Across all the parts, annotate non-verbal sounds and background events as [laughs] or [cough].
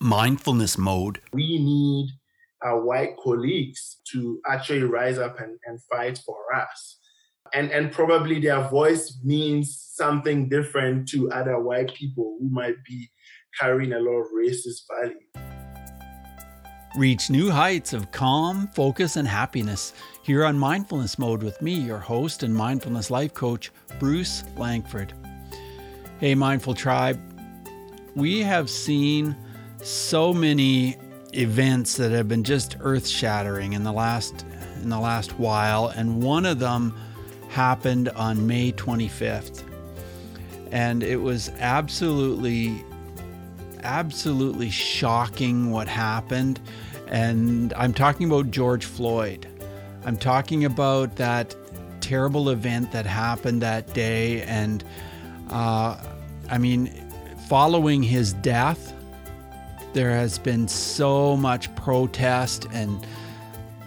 mindfulness mode. We need our white colleagues to actually rise up and, and fight for us. And, and probably their voice means something different to other white people who might be carrying a lot of racist value. Reach new heights of calm, focus, and happiness here on Mindfulness Mode with me, your host and mindfulness life coach, Bruce Langford. Hey, Mindful Tribe, we have seen so many events that have been just earth-shattering in the last in the last while, and one of them happened on May 25th. And it was absolutely absolutely shocking what happened. And I'm talking about George Floyd. I'm talking about that terrible event that happened that day. And uh, I mean, following his death, there has been so much protest and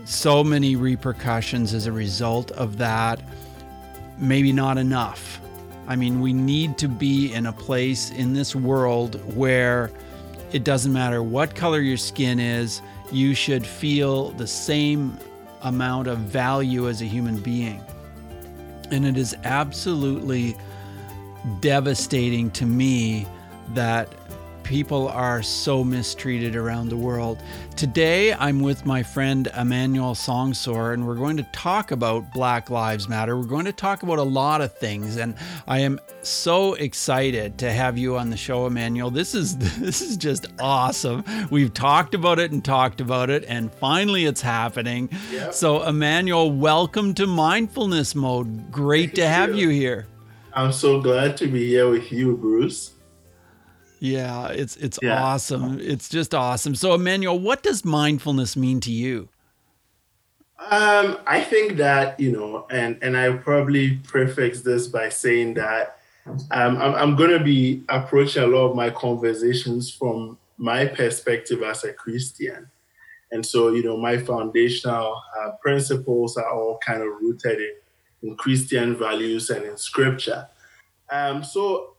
so many repercussions as a result of that. Maybe not enough. I mean, we need to be in a place in this world where it doesn't matter what color your skin is, you should feel the same amount of value as a human being. And it is absolutely devastating to me that people are so mistreated around the world. Today, I'm with my friend Emmanuel Songsore, and we're going to talk about Black Lives Matter. We're going to talk about a lot of things, and I am so excited to have you on the show, Emmanuel. This is [laughs] this is just awesome. We've talked about it and talked about it, and finally, it's happening. Yep. So, Emmanuel, welcome to Mindfulness Mode. Great Thank to have you. you here. I'm so glad to be here with you, Bruce. Yeah, it's it's yeah. awesome. It's just awesome. So, Emmanuel, what does mindfulness mean to you? Um, I think that you know, and and I probably prefix this by saying that um, I'm I'm going to be approaching a lot of my conversations from my perspective as a Christian, and so you know, my foundational uh, principles are all kind of rooted in, in Christian values and in Scripture. Um, so.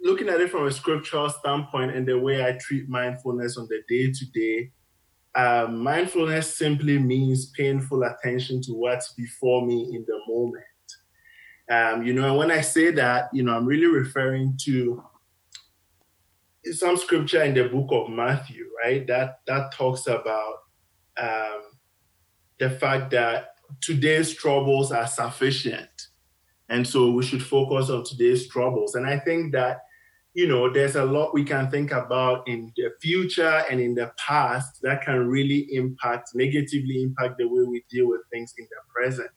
Looking at it from a scriptural standpoint and the way I treat mindfulness on the day to day, mindfulness simply means paying full attention to what's before me in the moment. Um, you know, and when I say that, you know, I'm really referring to some scripture in the book of Matthew, right? That that talks about um, the fact that today's troubles are sufficient, and so we should focus on today's troubles. And I think that you know, there's a lot we can think about in the future and in the past that can really impact, negatively impact the way we deal with things in the present.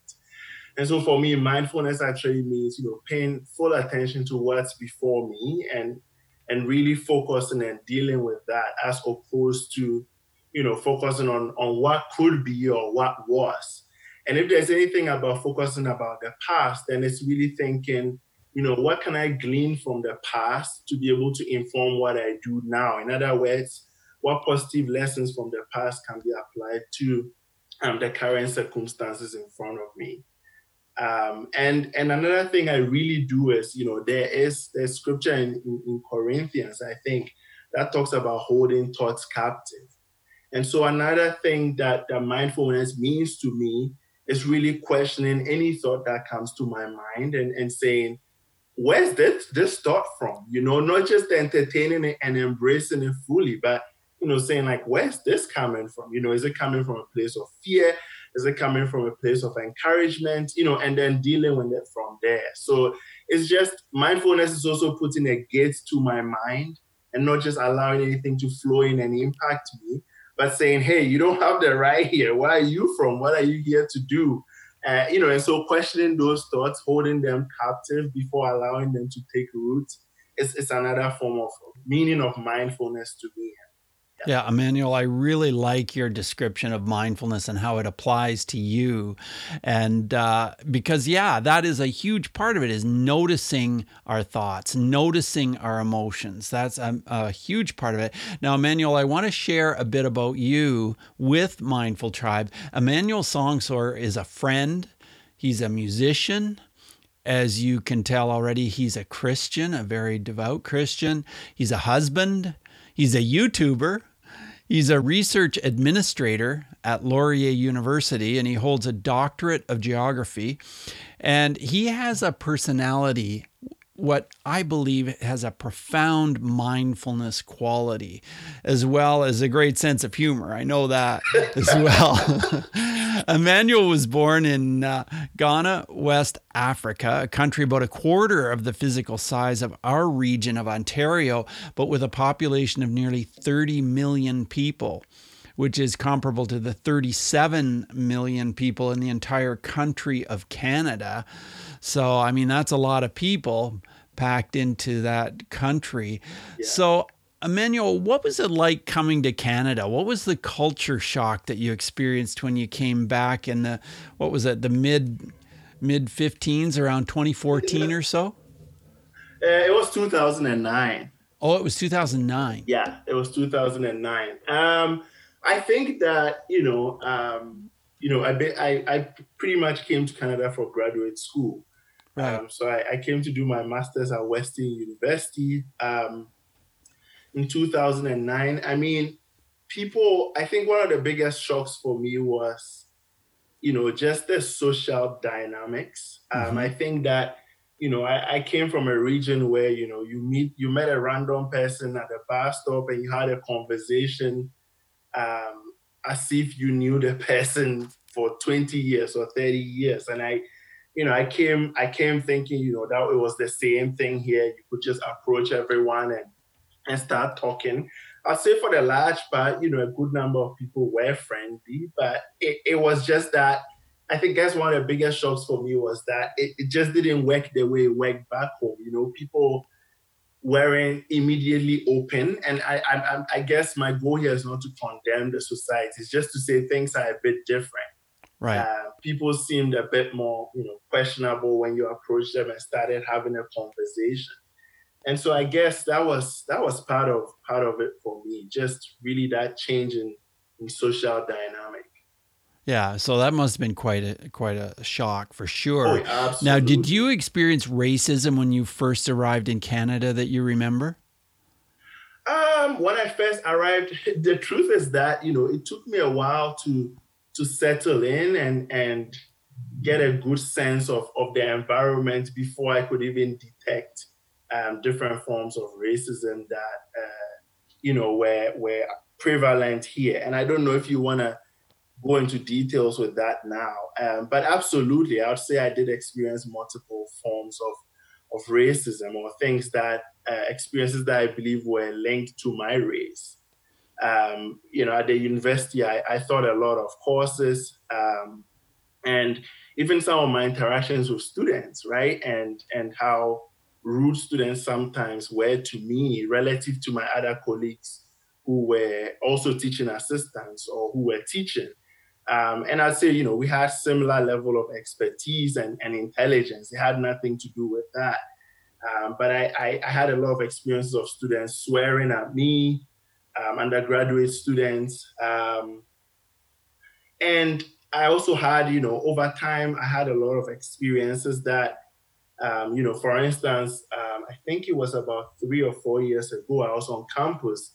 And so for me, mindfulness actually means, you know, paying full attention to what's before me and and really focusing and dealing with that as opposed to, you know, focusing on on what could be or what was. And if there's anything about focusing about the past, then it's really thinking, you know, what can I glean from the past to be able to inform what I do now? In other words, what positive lessons from the past can be applied to um, the current circumstances in front of me? Um, and and another thing I really do is, you know, there is there's scripture in, in, in Corinthians, I think, that talks about holding thoughts captive. And so another thing that, that mindfulness means to me is really questioning any thought that comes to my mind and, and saying, where's this this thought from? You know, not just entertaining it and embracing it fully, but you know, saying like, where's this coming from? You know, is it coming from a place of fear? Is it coming from a place of encouragement? You know, and then dealing with it from there. So it's just mindfulness is also putting a gate to my mind and not just allowing anything to flow in and impact me, but saying, hey, you don't have the right here. Where are you from? What are you here to do? Uh, you know, and so questioning those thoughts, holding them captive before allowing them to take root, is, is another form of meaning of mindfulness to me. Yeah, Emmanuel, I really like your description of mindfulness and how it applies to you. And uh, because, yeah, that is a huge part of it is noticing our thoughts, noticing our emotions. That's a, a huge part of it. Now, Emmanuel, I want to share a bit about you with Mindful Tribe. Emmanuel Songsore is a friend, he's a musician. As you can tell already, he's a Christian, a very devout Christian. He's a husband. He's a YouTuber. He's a research administrator at Laurier University and he holds a doctorate of geography. And he has a personality what I believe has a profound mindfulness quality, as well as a great sense of humor. I know that [laughs] as well. [laughs] Emmanuel was born in uh, Ghana, West Africa, a country about a quarter of the physical size of our region of Ontario, but with a population of nearly 30 million people which is comparable to the 37 million people in the entire country of Canada. So, I mean, that's a lot of people packed into that country. Yeah. So, Emmanuel, what was it like coming to Canada? What was the culture shock that you experienced when you came back in the what was it, the mid mid 15s around 2014 or so? Uh, it was 2009. Oh, it was 2009. Yeah, it was 2009. Um, I think that you know, um, you know, I, I I pretty much came to Canada for graduate school. Right. Um, so I, I, came to do my master's at Western University um, in 2009. I mean, people. I think one of the biggest shocks for me was, you know, just the social dynamics. Um, mm-hmm. I think that you know, I, I, came from a region where, you know, you meet, you met a random person at a bus stop and you had a conversation um, as if you knew the [laughs] person for 20 years or 30 years. And I, you know, I came, I came thinking, you know, that it was the same thing here. You could just approach everyone and, and start talking. I'd say for the large part, you know, a good number of people were friendly, but it, it was just that I think that's one of the biggest shocks for me was that it, it just didn't work the way it worked back home. You know, people weren't immediately open. And I, I, I guess my goal here is not to condemn the society. It's just to say things are a bit different. Right. Uh, people seemed a bit more, you know, questionable when you approached them and started having a conversation. And so I guess that was that was part of part of it for me. Just really that change in, in social dynamic. Yeah, so that must have been quite a quite a shock for sure. Oh, now, did you experience racism when you first arrived in Canada that you remember? Um, when I first arrived, [laughs] the truth is that you know it took me a while to to settle in and and get a good sense of of the environment before I could even detect um, different forms of racism that uh, you know were were prevalent here. And I don't know if you want to go into details with that now. Um, but absolutely, I would say I did experience multiple forms of, of racism or things that uh, experiences that I believe were linked to my race. Um, you know, at the university, I, I taught a lot of courses um, and even some of my interactions with students, right? And and how rude students sometimes were to me relative to my other colleagues who were also teaching assistants or who were teaching. Um, and I'd say, you know, we had similar level of expertise and, and intelligence. It had nothing to do with that. Um, but I, I, I, had a lot of experiences of students swearing at me, um, undergraduate students. Um, and I also had, you know, over time, I had a lot of experiences that, um, you know, for instance, um, I think it was about three or four years ago, I was on campus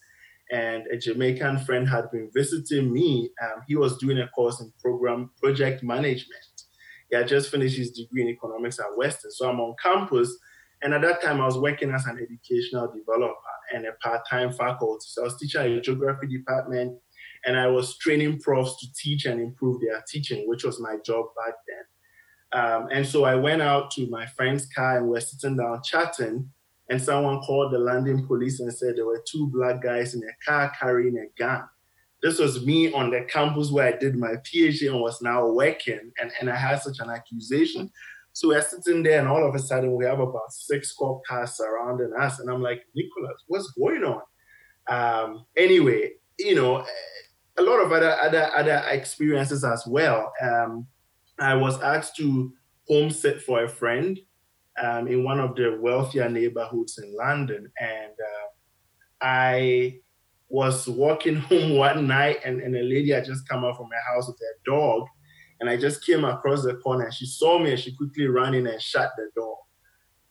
and a Jamaican friend had been visiting me. Um, he was doing a course in program project management. He had just finished his degree in economics at Western. So I'm on campus. And at that time, I was working as an educational developer and a part time faculty. So I was teaching at a geography department and I was training profs to teach and improve their teaching, which was my job back then. Um, and so I went out to my friend's car and we're sitting down chatting and someone called the London police and said there were two black guys in a car carrying a gun. This was me on the campus where I did my PhD and was now working, and, and I had such an accusation. So we're sitting there, and all of a sudden we have about six cop cars surrounding us, and I'm like, Nicholas, what's going on? Um, anyway, you know, a lot of other other other experiences as well. Um, I was asked to home sit for a friend um, in one of the wealthier neighborhoods in London. And uh, I was walking [laughs] home one night, and, and a lady had just come out from her house with her dog. And I just came across the corner, and she saw me, and she quickly ran in and shut the door.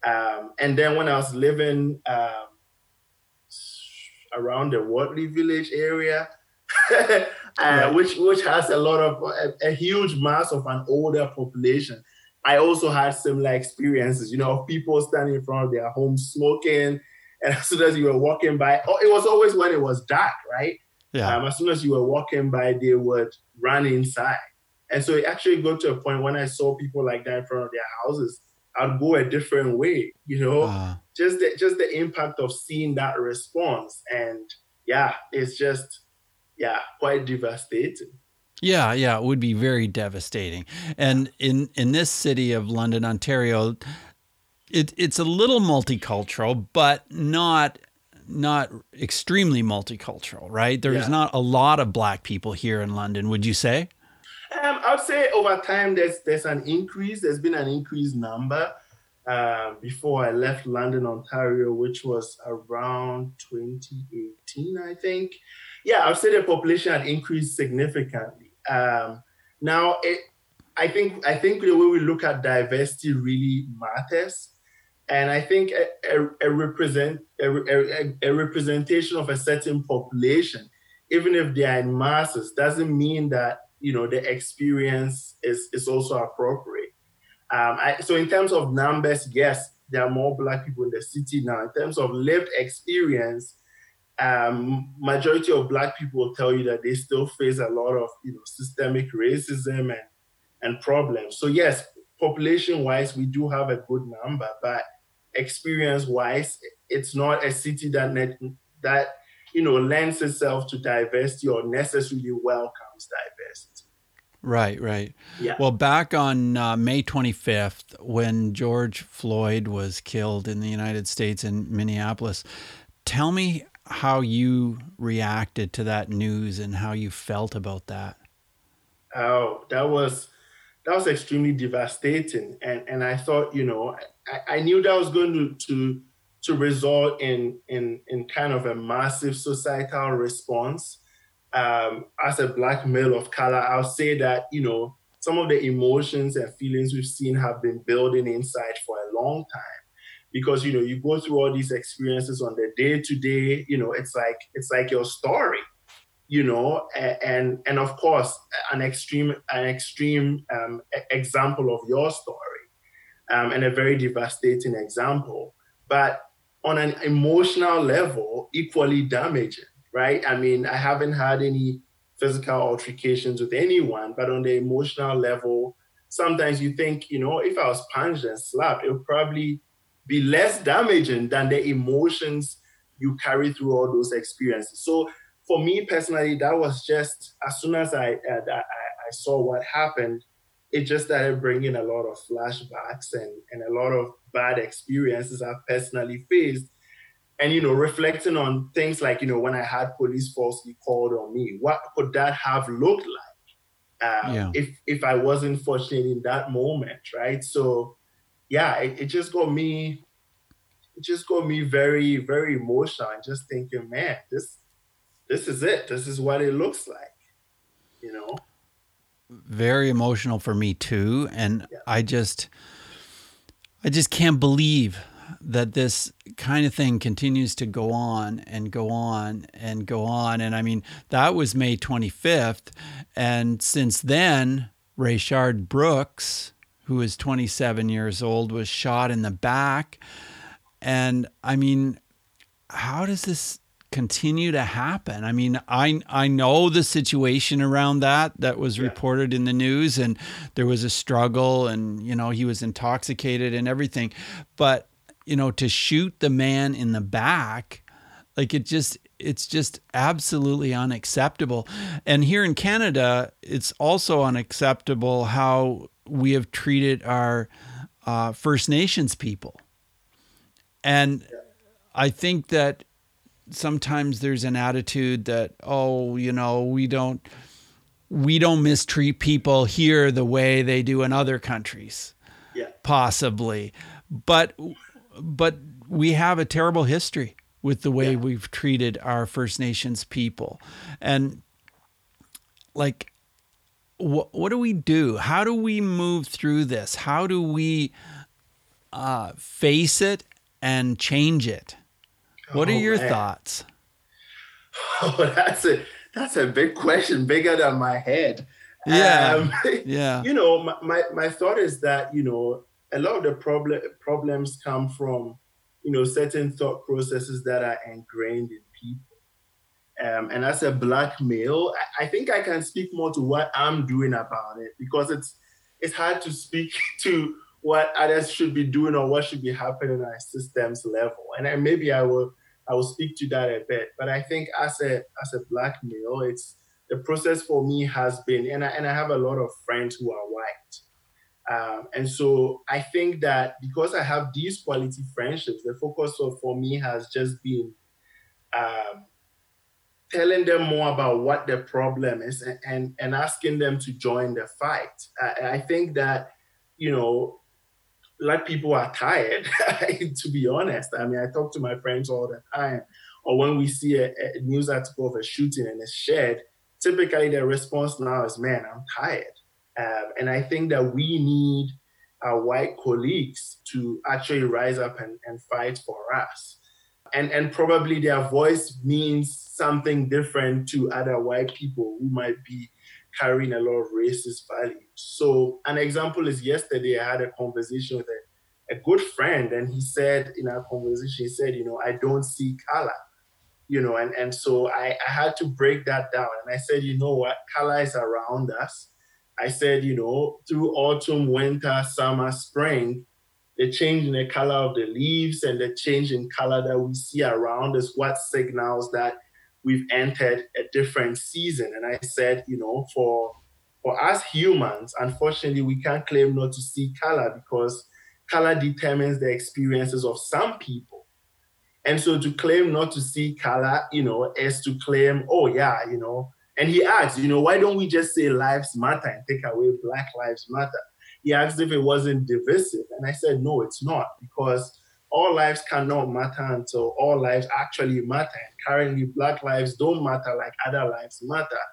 Um, and then when I was living um, around the Wortley Village area, [laughs] uh, which which has a lot of a, a, huge mass of an older population. I also had similar experiences, you know, of people standing in front of their homes smoking, and [laughs] as soon as you were walking by, oh, it was always when it was dark, right? Yeah. Um, as soon as you were walking by, they would run inside. And so it actually got to a point when I saw people like that in front of their houses, I'd go a different way, you know, uh. just the, just the impact of seeing that response. And yeah, it's just, yeah, quite devastating. Yeah, yeah, it would be very devastating. And in in this city of London, Ontario, it, it's a little multicultural, but not not extremely multicultural, right? There's yeah. not a lot of black people here in London, would you say? Um, I'd say over time there's there's an increase. There's been an increased number. Uh, before I left London, Ontario, which was around 2018, I think. Yeah, I'd say the population had increased significantly. Um, now, it, I think I think the way we look at diversity really matters, and I think a, a, a represent a, a, representation of a certain population, even if they are in masses, doesn't mean that you know the experience is is also appropriate. Um, I, so in terms of numbers, yes, there are more black people in the city now. In terms of lived experience, um, majority of black people will tell you that they still face a lot of you know systemic racism and and problems. So yes, population wise, we do have a good number, but experience wise, it's not a city that net, that you know lends itself to diversity or necessarily welcomes diversity. Right, right. Yeah. Well, back on uh, May 25th, when George Floyd was killed in the United States in Minneapolis, tell me how you reacted to that news and how you felt about that. Oh, that was that was extremely devastating, and and I thought, you know, I, I knew that was going to to to result in in in kind of a massive societal response. Um, as a black male of color, I'll say that you know some of the emotions and feelings we've seen have been building inside for a long time because you know you go through all these experiences on the day to day you know it's like it's like your story you know and and of course an extreme an extreme um, example of your story um, and a very devastating example but on an emotional level equally damaging right? I mean i haven't had any physical altercations with anyone but on the emotional level sometimes you think you know if i was punched and slapped it would probably be less damaging than the emotions you carry through all those experiences. So for me personally, that was just as soon as I, I, I saw what happened, it just started bringing a lot of flashbacks and, and a lot of bad experiences I've personally faced. And, you know, reflecting on things like, you know, when I had police falsely called on me, what could that have looked like uh, yeah. if, if I wasn't fortunate in that moment, right? So, yeah, it, it just got me, it just got me very, very emotional and just thinking, man, this, this is it. This is what it looks like, you know? Very emotional for me too. And yeah. I just, I just can't believe that this kind of thing continues to go on and go on and go on. And I mean, that was May 25th. And since then, Rayshard Brooks, who is 27 years old, was shot in the back. And I mean, how does this continue to happen? I mean, I I know the situation around that that was yeah. reported in the news and there was a struggle and you know, he was intoxicated and everything. But, you know, to shoot the man in the back, like it just it's just absolutely unacceptable. And here in Canada, it's also unacceptable how we have treated our uh, First Nations people. And I think that sometimes there's an attitude that, oh, you know, we don't we don't mistreat people here the way they do in other countries. Yeah. Possibly. But but we have a terrible history with the way yeah. we've treated our First Nations people. And like what, what do we do? How do we move through this? How do we uh, face it and change it? What oh, are your man. thoughts? [laughs] Oh, that's a that's a big question, bigger than my head. Yeah, um, [laughs] yeah. You know, my, my, my thought is that you know a lot of the problem problems come from you know certain thought processes that are ingrained in. Um, and as a black male, I, I think I can speak more to what I'm doing about it because it's it's hard to speak [laughs] to what others should be doing or what should be happening at a systems level. And then maybe I will I will speak to that a bit. But I think as a as a black male, it's the process for me has been, and I, and I have a lot of friends who are white. Um, and so I think that because I have these quality friendships, the focus of for me has just been um, telling them more about what the problem is and, and, and asking them to join the fight. I, I think that, you know, black people are tired, [laughs] to be honest. I mean, I talk to my friends all the time. Or when we see a, a news article of a shooting and it's shared, typically the response now is, man, I'm tired. Um, and I think that we need our white colleagues to actually rise up and, and fight for us. And, and probably their voice means something different to other white people who might be carrying a lot of racist values. So, an example is yesterday I had a conversation with a, a good friend, and he said in our conversation, he said, You know, I don't see color you know, and, and so I, I had to break that down. And I said, you know what, color is around us. I said, you know, through autumn, winter, summer, spring, the change in the color of the leaves and the change in color that we see around us, what signals that we've entered a different season. And I said, you know, for for us humans, unfortunately, we can't claim not to see color because color determines the experiences of some people and so to claim not to see color, you know, is to claim, oh yeah, you know. And he asked, you know, why don't we just say lives matter and take away Black Lives Matter? He asked if it wasn't divisive. And I said, no, it's not, because all lives cannot matter until all lives actually matter. And currently, Black lives don't matter like other lives matter.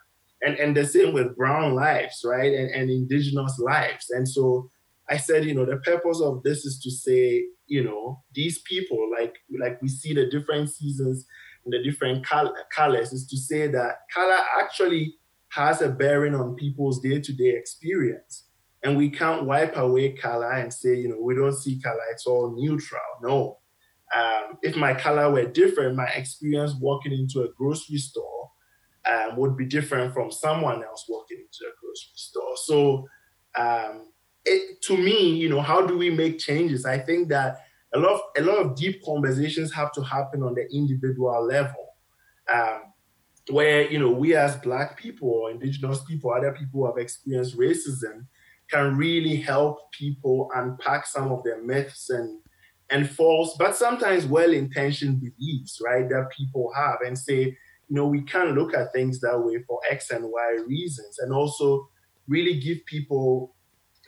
And, and the same with brown lives, right? And, and indigenous lives. And so I said, you know, the purpose of this is to say, you know, these people, like like we see the different seasons and the different col- colors, is to say that color actually has a bearing on people's day-to-day experience. And we can't wipe away color and say, you know, we don't see color, it's all neutral. No. Um, if my color were different, my experience walking into a grocery store um, would be different from someone else walking into a grocery store. So um, it, to me, you know, how do we make changes? I think that a lot of a lot of deep conversations have to happen on the individual level, um, where you know we as Black people or Indigenous people, other people who have experienced racism, can really help people unpack some of their myths and and false, but sometimes well-intentioned beliefs, right, that people have, and say, you know, we can't look at things that way for X and Y reasons, and also really give people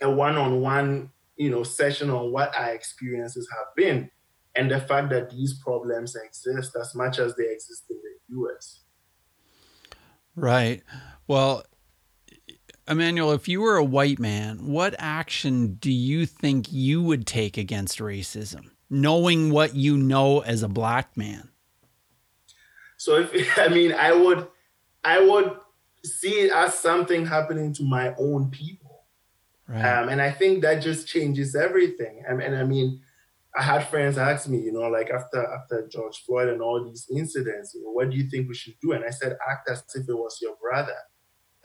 a one-on-one you know session on what our experiences have been and the fact that these problems exist as much as they exist in the US. Right. Well, Emmanuel, if you were a white man, what action do you think you would take against racism, knowing what you know as a black man? So if [laughs] I mean I would I would see it as something happening to my own people Right. Um, and I think that just changes everything. And, and I mean, I had friends ask me, you know, like after after George Floyd and all these incidents, you know, what do you think we should do? And I said, act as if it was your brother.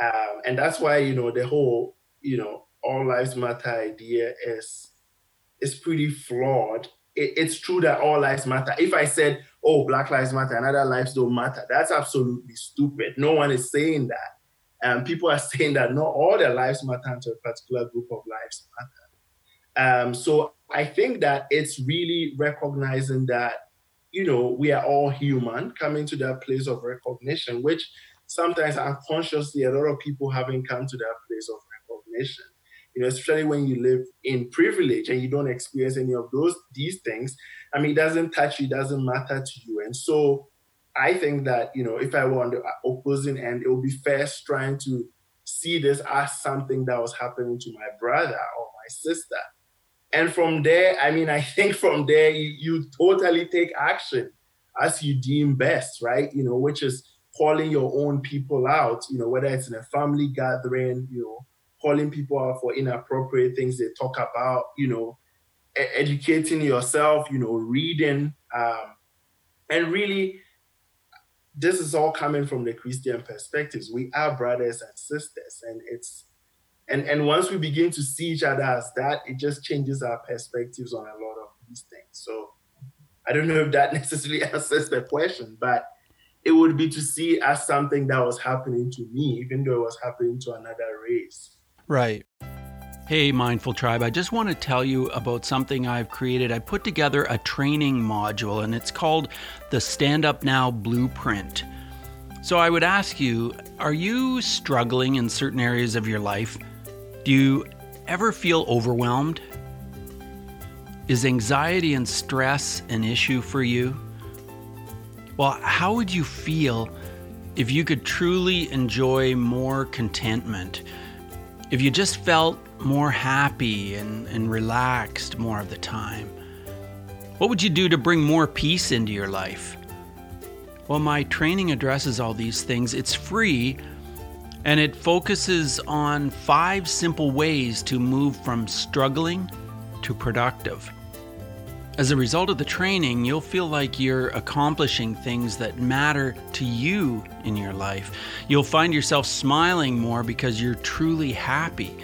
Um, and that's why, you know, the whole, you know, all lives matter idea is is pretty flawed. It, it's true that all lives matter. If I said, oh, Black Lives Matter and other lives don't matter, that's absolutely stupid. No one is saying that. And people are [laughs] saying that not all their lives matter to a particular group of lives matter. Um, so I think that it's really recognizing that, you know, we are all human, coming to that place of recognition, which sometimes unconsciously a lot of people haven't come to that place of recognition. You know, especially when you live in privilege and you don't experience any of those these things. I mean, it doesn't touch you, it doesn't matter to you. And so I think that, you know, if I were on the opposing end, it would be first trying to see this as something that was happening to my brother or my sister. And from there, I mean, I think from there, you, you totally take action as you deem best, right? You know, which is calling your own people out, you know, whether it's in a family gathering, you know, calling people out for inappropriate things they talk about, you know, educating yourself, you know, reading, um, and really, this is all coming from the Christian perspectives. We are brothers and sisters, and it's and and once we begin to see each other as that, it just changes our perspectives on a lot of these things. So I don't know if that [laughs] necessarily answers the question, but it would be to see as something that was happening to me, even though it was happening to another race. Right. Hey, Mindful Tribe, I just want to tell you about something I've created. I put together a training module, and it's called the Stand Up Now Blueprint. So I would ask you are you struggling in certain areas of your life? Do you ever feel overwhelmed? Is anxiety and stress an issue for you? Well, how would you feel if you could truly enjoy more contentment? If you just felt more happy and, and relaxed more of the time? What would you do to bring more peace into your life? Well, my training addresses all these things. It's free and it focuses on five simple ways to move from struggling to productive. As a result of the training, you'll feel like you're accomplishing things that matter to you in your life. You'll find yourself smiling more because you're truly happy.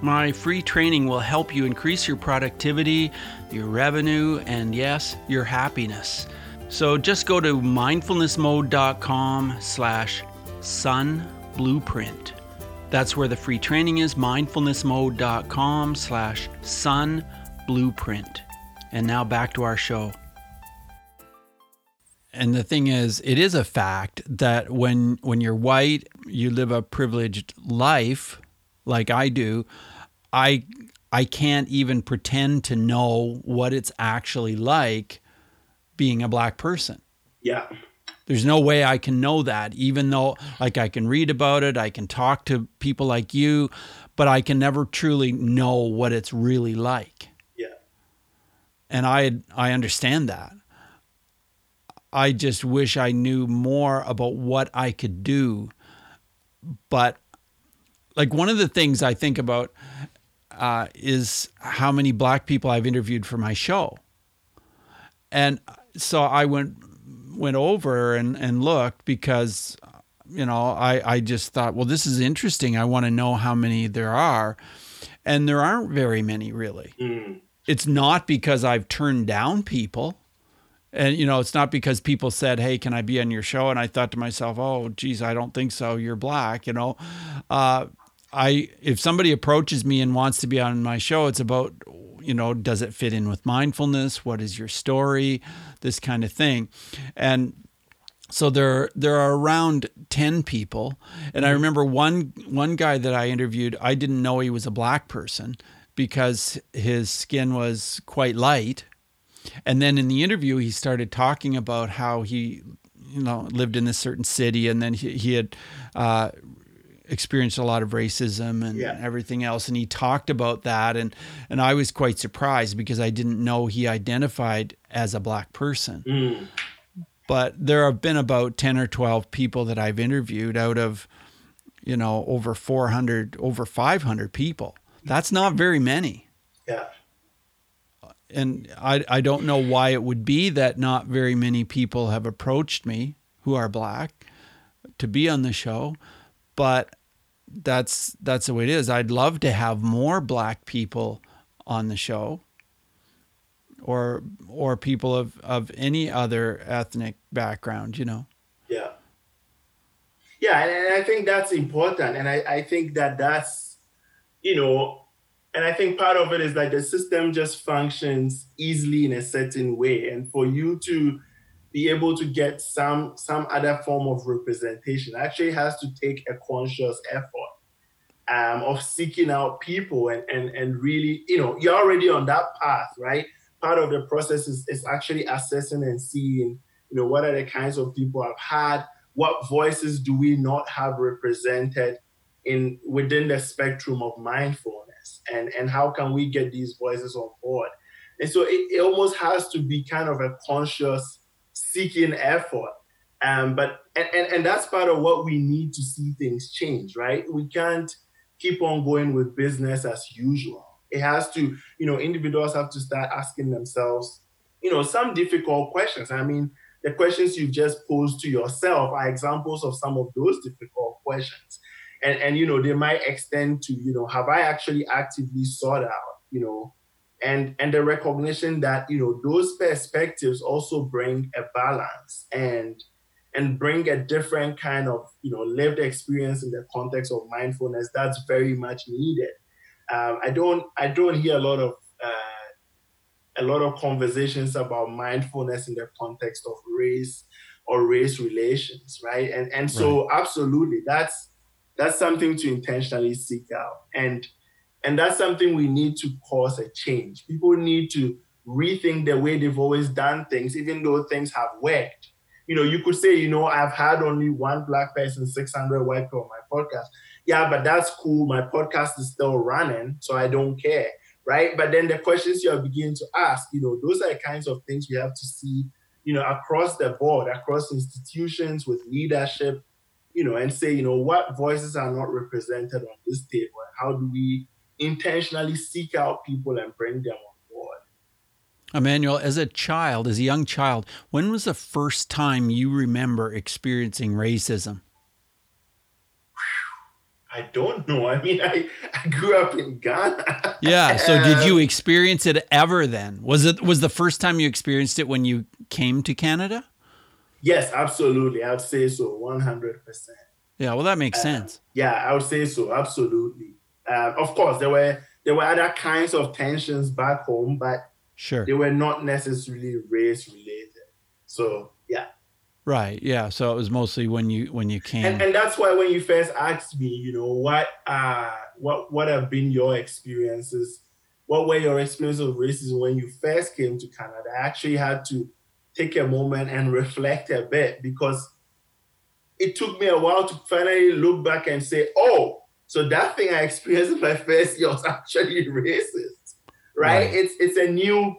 My free training will help you increase your productivity, your revenue, and yes, your happiness. So just go to mindfulnessmode.com slash sun blueprint. That's where the free training is, mindfulnessmode.com slash sun blueprint. And now back to our show. And the thing is, it is a fact that when when you're white, you live a privileged life, like I do. I I can't even pretend to know what it's actually like being a black person. Yeah. There's no way I can know that, even though like I can read about it, I can talk to people like you, but I can never truly know what it's really like and I I understand that. I just wish I knew more about what I could do. But like one of the things I think about uh, is how many black people I've interviewed for my show, and so I went went over and and looked because you know I I just thought well this is interesting I want to know how many there are, and there aren't very many really. Mm it's not because I've turned down people. And you know, it's not because people said, "Hey, can I be on your show?" And I thought to myself, "Oh, geez, I don't think so. You're black." You know, uh, I if somebody approaches me and wants to be on my show, it's about you know, does it fit in with mindfulness? What is your story? This kind of thing, and so there there are around 10 people and i remember one one guy that i interviewed i didn't know he was a black person because his skin was quite light. And then in the interview, he started talking about how he, you know, lived in this certain city, and then he, he had uh, experienced a lot of racism and yeah. everything else. And he talked about that, and and I was quite surprised because I didn't know he identified as a black person. Mm. But there have been about ten or twelve people that I've interviewed out of, you know, over four hundred, over five hundred people that's not very many. Yeah. And I, I don't know why it would be that not very many people have approached me who are black to be on the show, but that's that's the way it is. I'd love to have more black people on the show or or people of, of any other ethnic background, you know. Yeah. Yeah, and, I think that's important. And I, I think that that's you know, and I think part of it is like the system just functions easily in a certain way. And for you to be able to get some some other form of representation actually has to take a conscious effort um, of seeking out people and, and and really, you know, you're already on that path, right? Part of the process is, is actually assessing and seeing, you know, what are the kinds of people I've had, what voices do we not have represented in within the spectrum of mindfulness and and how can we get these voices on board and so it, it almost has to be kind of a conscious seeking effort Um, but and, and, and that's part of what we need to see things change, right? We can't keep on going with business as usual. It has to, you know, individuals have to start asking themselves, you know, some difficult questions. I mean, the questions you just posed to yourself are examples of some of those difficult questions. And, and you know, they might extend to, you know, have I actually actively sought out, you know, and and the recognition that, you know, those perspectives also bring a balance and and bring a different kind of, you know, lived experience in the context of mindfulness that's very much needed. Um, I don't I don't hear a lot of uh, a lot of conversations about mindfulness in the context of race or race relations, right? And and so right. absolutely, that's that's something to intentionally seek out, and and that's something we need to cause a change. People need to rethink the way they've always done things, even though things have worked. You know, you could say, you know, I've had only one black person, 600 white people on my podcast. Yeah, but that's cool. My podcast is still running, so I don't care right? But then the questions you are beginning to ask, you know, those are the kinds of things we have to see, you know, across the board, across institutions with leadership, you know, and say, you know, what voices are not represented on this table, and how do we intentionally seek out people and bring them on board? Emmanuel, as a child, as a young child, when was the first time you remember experiencing racism? I don't know. I mean, I, I grew up in Ghana. Yeah. So [laughs] did you experience it ever then? Was it was the first time you experienced it when you came to Canada? Yes, absolutely. I would say so, one hundred percent. Yeah. Well, that makes uh, sense. Yeah, I would say so. Absolutely. Uh, of course, there were there were other kinds of tensions back home, but sure, they were not necessarily race related. So yeah. Right. Yeah. So it was mostly when you when you came, and, and that's why when you first asked me, you know, what uh what what have been your experiences? What were your experiences of racism when you first came to Canada? I actually had to take a moment and reflect a bit because it took me a while to finally look back and say, oh, so that thing I experienced in my first year was [laughs] actually racist, right? right. It's it's a new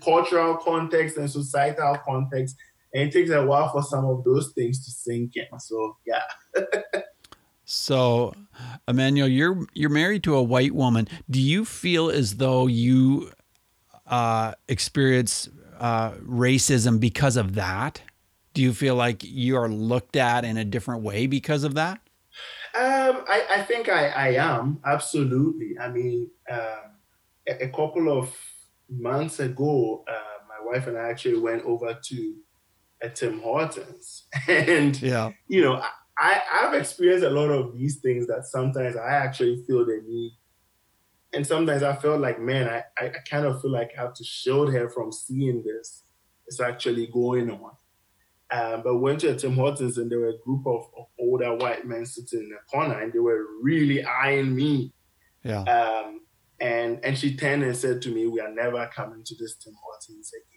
cultural context and societal context and it takes a while for some of those things to sink in. So yeah. [laughs] so, Emmanuel, you're you're married to a white woman. Do you feel as though you uh, experience uh, racism because of that? Do you feel like you are looked at in a different way because of that? Um, I, I think I, I am absolutely. I mean, um, a, a, couple of months ago, uh, my wife and I actually went over to at Tim Hortons. [laughs] And, yeah. you know, I, I've experienced a lot of these things that sometimes I actually feel the need. And sometimes I felt like, man, I, I kind of feel like I have to shield her from seeing this. It's actually going on. Um, but went to a Tim Hortons and there were a group of, of, older white men sitting in the corner and they were really eyeing me. Yeah. Um, and and she turned and said to me, "We are never coming to this Tim Hortons again."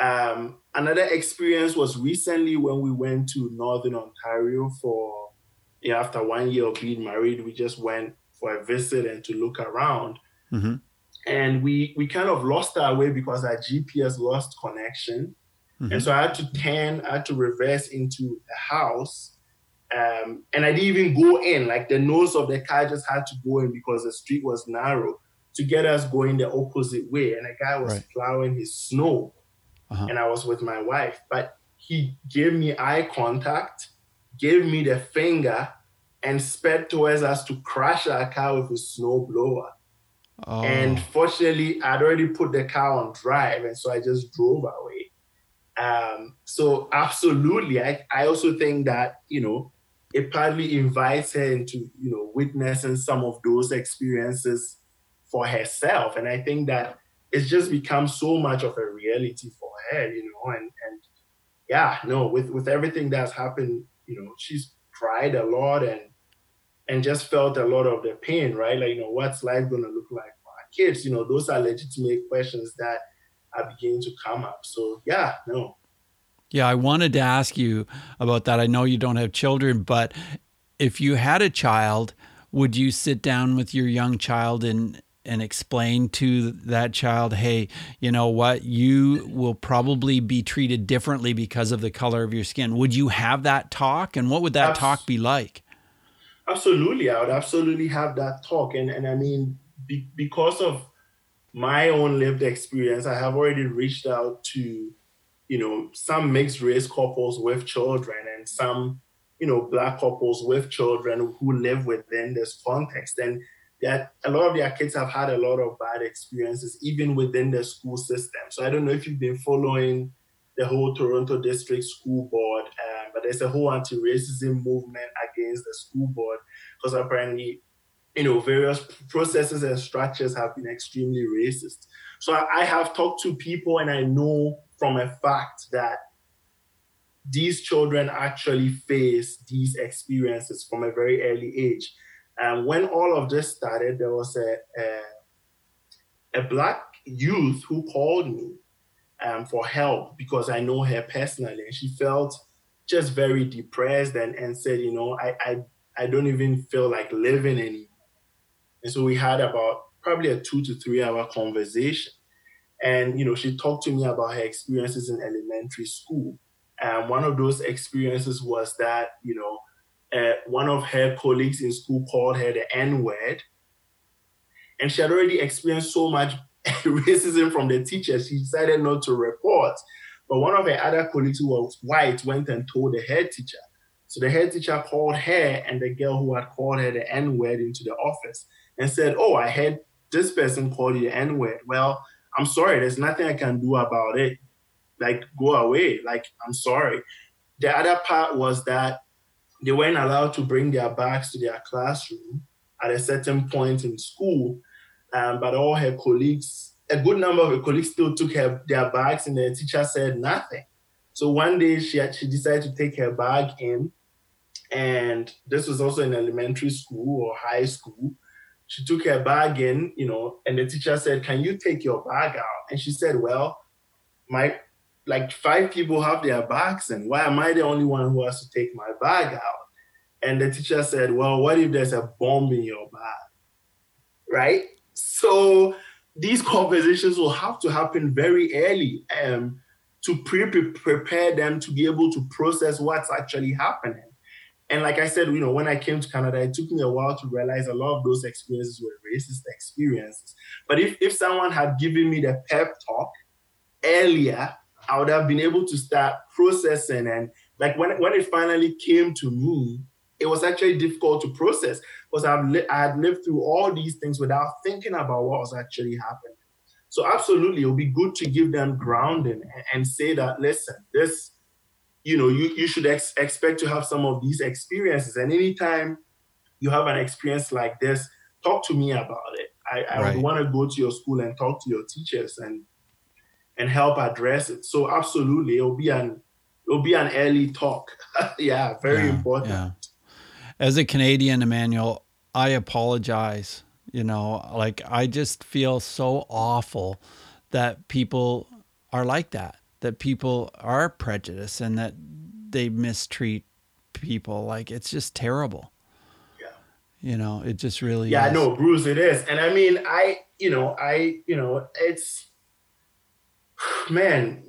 Um, another experience was recently when we went to Northern Ontario for, yeah, after one year of being married, we just went for a visit and to look around. Mm-hmm. And we, we kind of lost our way because our GPS lost connection. Mm-hmm. And so I had to turn, I had to reverse into a house. Um, and I didn't even go in, like the nose of the car just had to go in because the street was narrow to get us going the opposite way. And a guy was right. plowing his snow uh-huh. and I was with my wife. But he gave me eye contact, gave me the finger, and sped towards us to crash our car with a snow blower. Oh. And fortunately, I'd already put the car on drive, and so I just drove away. Um, so absolutely, I, I also think that you know it partly invites her into you know witnessing some of those experiences for herself, and I think that it's just become so much of a reality for her, you know, and and yeah, no, with with everything that's happened, you know, she's cried a lot and and just felt a lot of the pain, right? Like, you know, what's life gonna look like for our kids? You know, those are legitimate questions that are beginning to come up. So yeah, no. Yeah, I wanted to ask you about that. I know you don't have children, but if you had a child, would you sit down with your young child and and explain to that child, hey, you know what, you will probably be treated differently because of the color of your skin. Would you have that talk? And what would that Abs- talk be like? Absolutely. I would absolutely have that talk. And, and I mean, be, because of my own lived experience, I have already reached out to, you know, some mixed race couples with children and some, you know, black couples with children who live within this context. And that a lot of their kids have had a lot of bad experiences, even within the school system. So I don't know if you've been following the whole Toronto District School Board, um, but there's a whole anti-racism movement against the school board because apparently, you know, various processes and structures have been extremely racist. So I, I have talked to people, and I know from a fact that these children actually face these experiences from a very early age. And when all of this started, there was a, a, a black youth who called me um, for help because I know her personally. And she felt just very depressed and, and said, you know, I, I, I don't even feel like living anymore. And so we had about probably a two to three hour conversation. And, you know, she talked to me about her experiences in elementary school. And one of those experiences was that, you know, uh, one of her colleagues in school called her the N word. And she had already experienced so much [laughs] racism from the teachers, she decided not to report. But one of her other colleagues who was white went and told the head teacher. So the head teacher called her and the girl who had called her the N word into the office and said, Oh, I heard this person called you the N word. Well, I'm sorry, there's nothing I can do about it. Like, go away. Like, I'm sorry. The other part was that they weren't allowed to bring their bags to their classroom at a certain point in school. Um, but all her colleagues, a good number of her colleagues still took her, their bags and the teacher said nothing. So one day she, she decided to take her bag in. And this was also in elementary school or high school. She took her bag in, you know, and the teacher said, Can you take your bag out? And she said, Well, my like five people have their bags and why am I the only one who has to take my bag out? And the teacher said, well, what if there's a bomb in your bag? Right? So these conversations will have to happen very early um, to pre- prepare them to be able to process what's actually happening. And like I said, you know, when I came to Canada, it took me a while to realize a lot of those experiences were racist experiences. But if, if someone had given me the pep talk earlier, I would have been able to start processing. And like when, when it finally came to me, it was actually difficult to process because I've li- I had lived through all these things without thinking about what was actually happening. So absolutely, it would be good to give them grounding and, and say that listen, this, you know, you you should ex- expect to have some of these experiences, and anytime you have an experience like this, talk to me about it. I, I right. would want to go to your school and talk to your teachers and and help address it. So absolutely, it'll be an it'll be an early talk. [laughs] yeah, very yeah, important. Yeah. As a Canadian, Emmanuel, I apologize. You know, like I just feel so awful that people are like that, that people are prejudiced and that they mistreat people. Like it's just terrible. Yeah. You know, it just really Yeah, is. I know, Bruce, it is. And I mean, I, you know, I, you know, it's [sighs] man,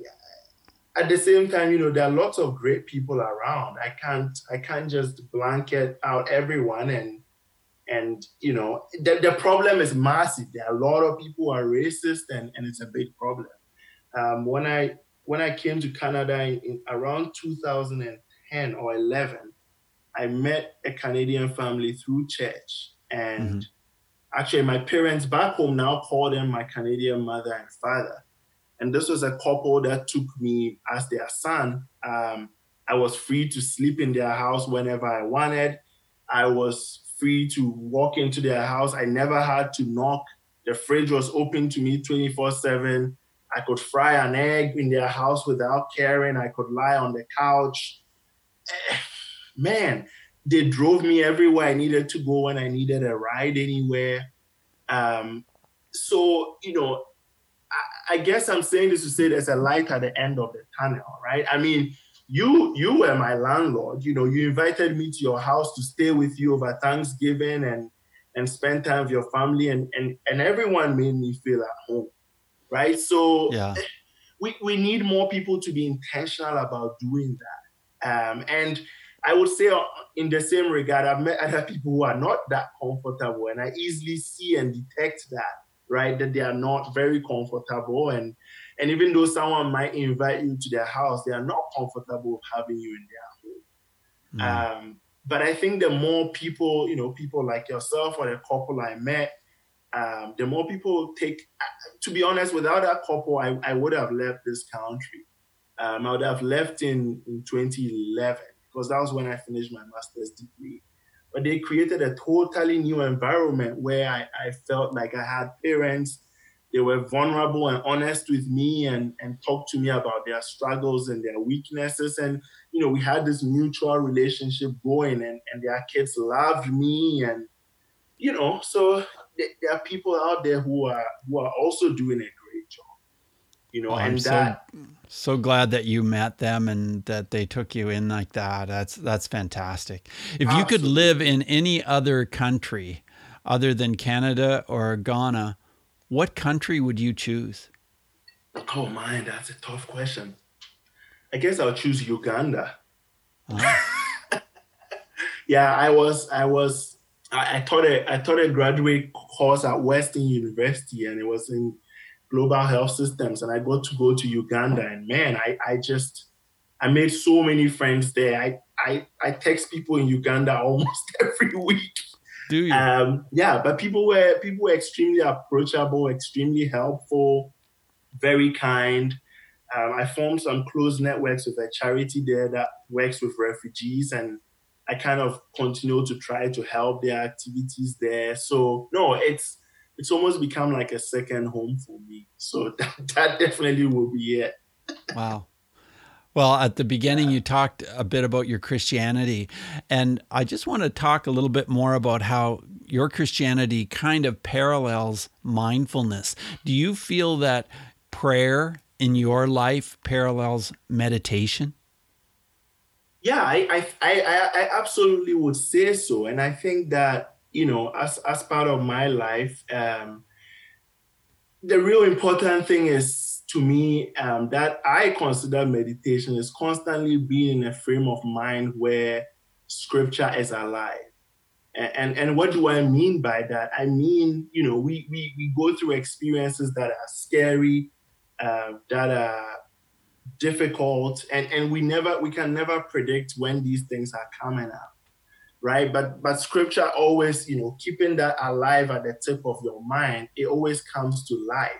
at the same time, you know, there are lots of great people around. I can't I can't just blanket out everyone and and you know the, the problem is massive. There are a lot of people who are racist and, and it's a big problem. Um, when I when I came to Canada in, in around 2010 or 11, I met a Canadian family through church and mm-hmm. actually my parents back home now call them my Canadian mother and father and this was a couple that took me as their son. Um, I was free to sleep in their house whenever I wanted. I was free to walk into their house. I never had to knock. The fridge was open to me 24 7. I could fry an egg in their house without caring. I could lie on the couch. Man, they drove me everywhere I needed to go when I needed a ride anywhere. Um, so, you know, I guess I'm saying this to say there's a light at the end of the tunnel, right? I mean, you you were my landlord. You know, you invited me to your house to stay with you over Thanksgiving, and and spend time with your family and and, and everyone made me feel at home right so yeah we, we need more people to be intentional about doing that um, and i would say uh, in the same regard i've met other people who are not that comfortable and i easily see and detect that right that they are not very comfortable and and even though someone might invite you to their house they are not comfortable having you in their home mm. um, but I think the more people, you know, people like yourself or the couple I met, um, the more people take. To be honest, without that couple, I, I would have left this country. Um, I would have left in, in 2011 because that was when I finished my master's degree. But they created a totally new environment where I, I felt like I had parents. They were vulnerable and honest with me and, and talked to me about their struggles and their weaknesses. And you know, we had this mutual relationship going and, and their kids loved me and you know, so there are people out there who are who are also doing job. You know, oh, and I'm that so, so glad that you met them and that they took you in like that. That's that's fantastic. If you could live in any other country other than Canada or Ghana, what country would you choose? Oh man, that's a tough question. I guess I'll choose Uganda. Uh-huh. [laughs] yeah, I was I was I, I, taught a I taught a graduate course at Western University and it was in global health systems and I got to go to Uganda and man I, I just I made so many friends there. I, I I text people in Uganda [laughs] almost every week. Do you? Um, yeah, but people were people were extremely approachable, extremely helpful, very kind. Um, I formed some close networks with a charity there that works with refugees, and I kind of continue to try to help their activities there. So no, it's it's almost become like a second home for me. So [laughs] that, that definitely will be it. Wow. Well, at the beginning, you talked a bit about your Christianity, and I just want to talk a little bit more about how your Christianity kind of parallels mindfulness. Do you feel that prayer in your life parallels meditation? Yeah, I, I, I, I absolutely would say so. And I think that, you know, as, as part of my life, um, the real important thing is to me um, that I consider meditation is constantly being in a frame of mind where scripture is alive. And, and, and what do I mean by that? I mean, you know, we, we, we go through experiences that are scary, uh, that are difficult and and we never we can never predict when these things are coming up right but but scripture always you know keeping that alive at the tip of your mind it always comes to life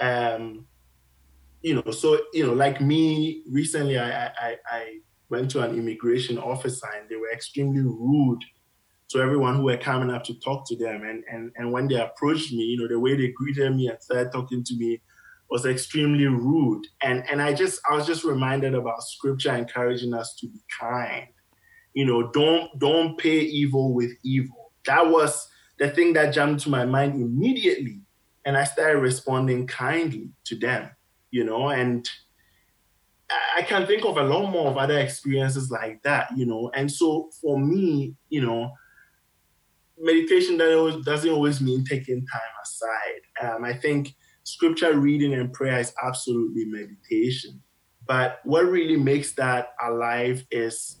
um you know so you know like me recently i i i went to an immigration officer and they were extremely rude to everyone who were coming up to talk to them and and and when they approached me you know the way they greeted me and started talking to me was extremely rude. And and I just I was just reminded about scripture encouraging us to be kind. You know, don't don't pay evil with evil. That was the thing that jumped to my mind immediately. And I started responding kindly to them, you know, and I can think of a lot more of other experiences like that, you know. And so for me, you know, meditation doesn't always mean taking time aside. Um, I think scripture reading and prayer is absolutely meditation. But what really makes that alive is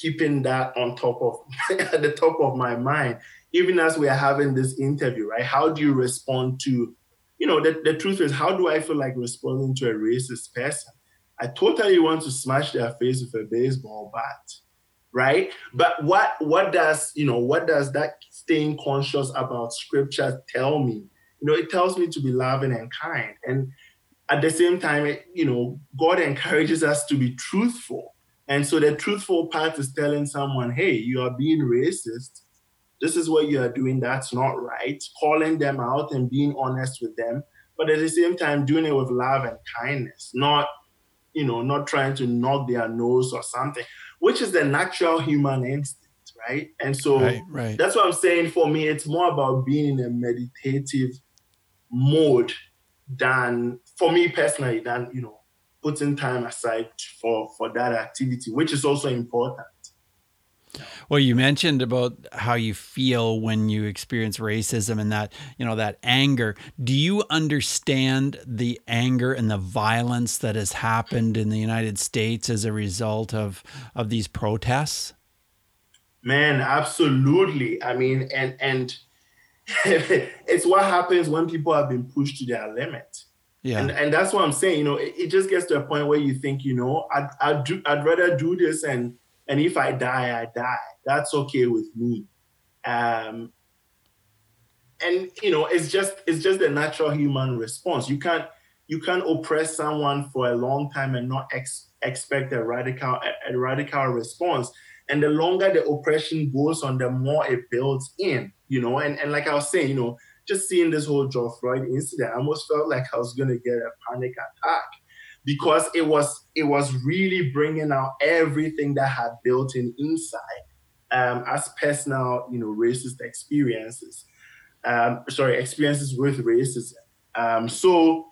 keeping that on top of [laughs] at the top of my mind, even as we are having this interview, right? How do you respond to, you know, the, the truth is, how do I feel like responding to a racist person? I totally want to smash their face with a baseball bat, right? But what what does you know what does that staying conscious about scripture tell me? you know, it tells me to be loving and kind. And at the same time, you know, God encourages us to be truthful. And so the truthful part is telling someone, hey, you are being racist. This is what you are doing. That's not right. Calling them out and being honest with them. But at the same time, doing it with love and kindness, not, you know, not trying to knock their nose or something, which is the natural human instinct, right? And so right, right. that's what I'm saying for me. It's more about being in a meditative mode than for me personally than you know putting time aside for for that activity which is also important Well, you mentioned about how you feel when you experience racism and that, you know, that anger. Do you understand the anger and the violence that has happened in the United States as a result of of these protests? Man, absolutely. I mean, and and [laughs] it's what happens when people have been pushed to their limit. Yeah. And, and that's what I'm saying. You know, it, it just gets to a point where you think, you know, I'd, I'd, do, I'd rather do this and and if I die, I die. That's okay with me. Um, and you know, it's just it's just the natural human response. You can't you can't oppress someone for a long time and not ex- expect a radical a, a radical response. And the longer the oppression goes on, the more it builds in. You know, and and like I was saying, you know, just seeing this whole George Floyd incident, I almost felt like I was gonna get a panic attack because it was it was really bringing out everything that had built in inside um, as personal, you know, racist experiences. Um, sorry, experiences with racism. Um, so,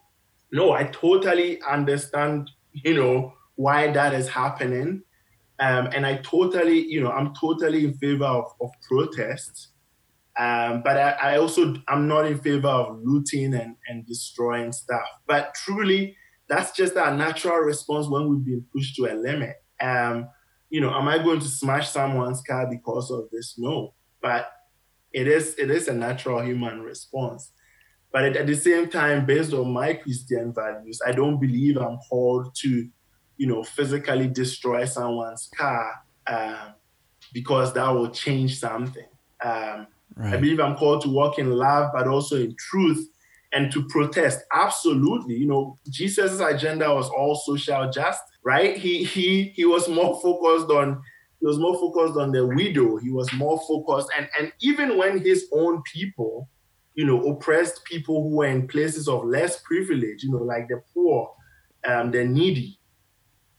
no, I totally understand, you know, why that is happening. Um, and I totally, you know, I'm totally in favor of, of protests. Um, but I, I, also, I'm not in favor of looting and, and destroying stuff. But truly, that's just our natural response when we've been pushed to a limit. Um, you know, am I going to smash someone's car because of this? No, but it is it is a natural human response. But at, at the same time, based on my Christian values, I don't believe I'm called to, you know, physically destroy someone's car um, because that will change something. Um, right. I believe I'm called to walk in love, but also in truth and to protest. Absolutely. You know, Jesus' agenda was all social justice, right? He he he was more focused on he was more focused on the widow. He was more focused and and even when his own people, you know, oppressed people who were in places of less privilege, you know, like the poor, um, the needy,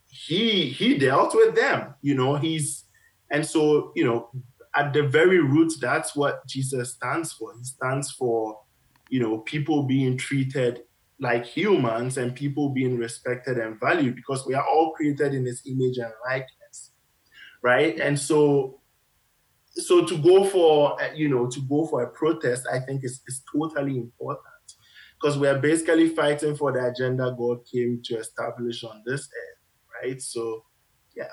he he dealt with them. You know, he's and so, you know, at the very root, that's what Jesus stands for. He stands for you know, people being treated like humans and people being respected and valued because we are all created in his image and likeness, right? And so, so to go for, you know, to go for a protest, I think is, is totally important because we are basically fighting for the agenda God came to establish on this earth, right? So, yeah.